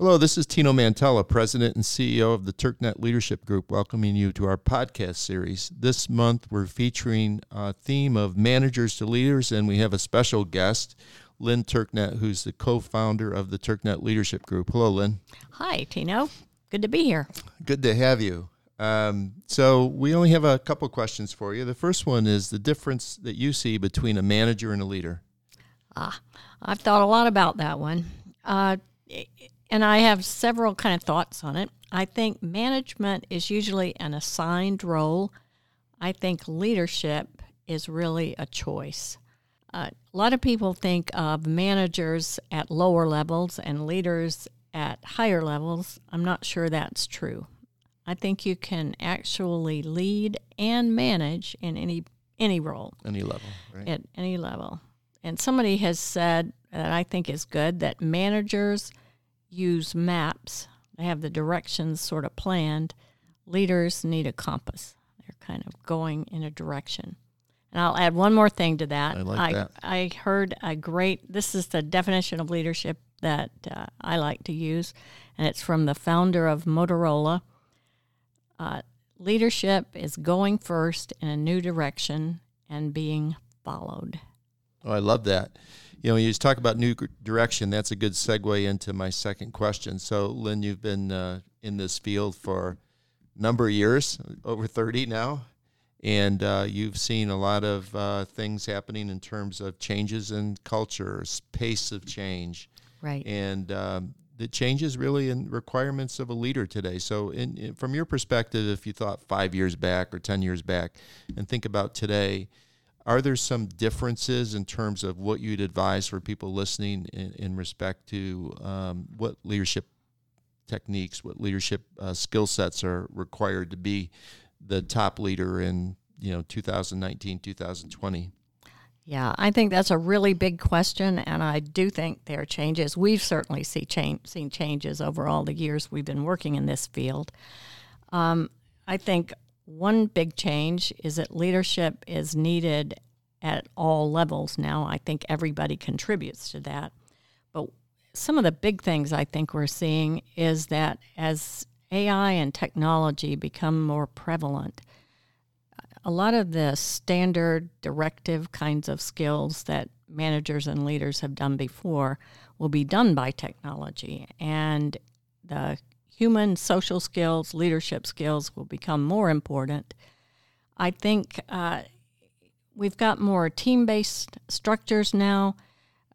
Hello, this is Tino Mantella, President and CEO of the Turknett Leadership Group, welcoming you to our podcast series. This month, we're featuring a theme of managers to leaders, and we have a special guest, Lyn Turknett, who's the co founder of the Turknett Leadership Group. Hello, Lyn. Hi, Tino. Good to be here. Good to have you. Um, so, we only have a couple questions for you. The first one is the difference that you see between a manager and a leader. Ah, I've thought a lot about that one. Uh, and I have several kind of thoughts on it. I think management is usually an assigned role. I think leadership is really a choice. Uh, a lot of people think of managers at lower levels and leaders at higher levels. I'm not sure that's true. I think you can actually lead and manage in any any role, any level, right? At any level. And somebody has said that I think is good that managers use maps. They have the directions sort of planned. Leaders need a compass. They're kind of going in a direction. And I'll add one more thing to that. I like I, that. I heard a great, this is the definition of leadership that uh, I like to use, and it's from the founder of Motorola. Uh, leadership is going first in a new direction and being followed. Oh, I love that. You know, you just talk about new direction. That's a good segue into my second question. So, Lyn, you've been uh, in this field for a number of years, over 30 now, and uh, you've seen a lot of uh, things happening in terms of changes in culture, pace of change. Right. And um, the changes really in requirements of a leader today. So, in, in, from your perspective, if you thought five years back or 10 years back and think about today, are there some differences in terms of what you'd advise for people listening in, in respect to um, what leadership techniques, what leadership uh, skill sets are required to be the top leader in you know 2019, 2020? Yeah, I think that's a really big question, and I do think there are changes. We've certainly see change, seen changes over all the years we've been working in this field. Um, I think one big change is that leadership is needed at all levels now. I think everybody contributes to that. But some of the big things I think we're seeing is that as AI and technology become more prevalent, a lot of the standard directive kinds of skills that managers and leaders have done before will be done by technology. And the human social skills, leadership skills will become more important. I think uh, we've got more team based structures now.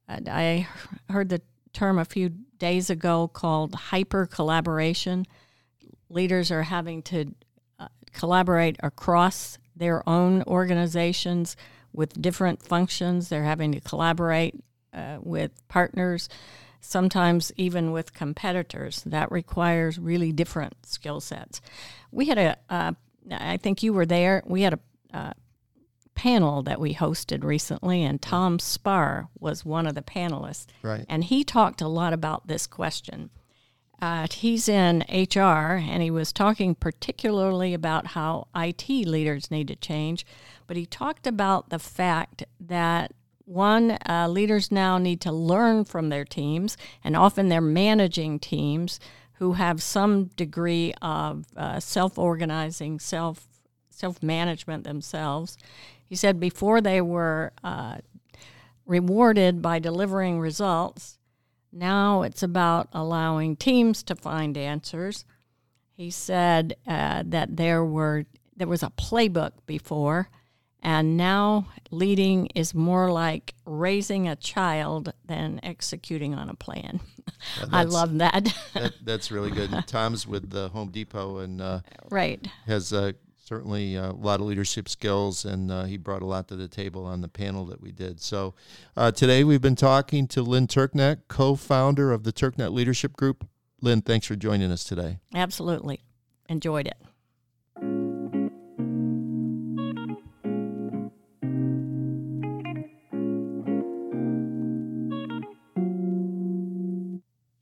I heard the term a few days ago called hyper collaboration. Leaders are having to uh, collaborate across their own organizations with different functions. They're having to collaborate uh, with partners sometimes even with competitors. That requires really different skill sets. We had a, uh, I think you were there, we had a uh, panel that we hosted recently, and Tom Spar was one of the panelists. Right. And he talked a lot about this question. Uh, he's in HR, and he was talking particularly about how IT leaders need to change, but he talked about the fact that one, uh, leaders now need to learn from their teams, and often they're managing teams who have some degree of uh, self-organizing, self self-management themselves. He said before they were uh, rewarded by delivering results. Now it's about allowing teams to find answers. He said uh, that there were there was a playbook before and now leading is more like raising a child than executing on a plan. I love that. that. That's really good. And Tom's with the Home Depot and uh, right has uh, certainly uh, a lot of leadership skills, and uh, he brought a lot to the table on the panel that we did. So uh, today we've been talking to Lyn Turknett, co-founder of the Turknett Leadership Group. Lyn, thanks for joining us today. Absolutely, enjoyed it.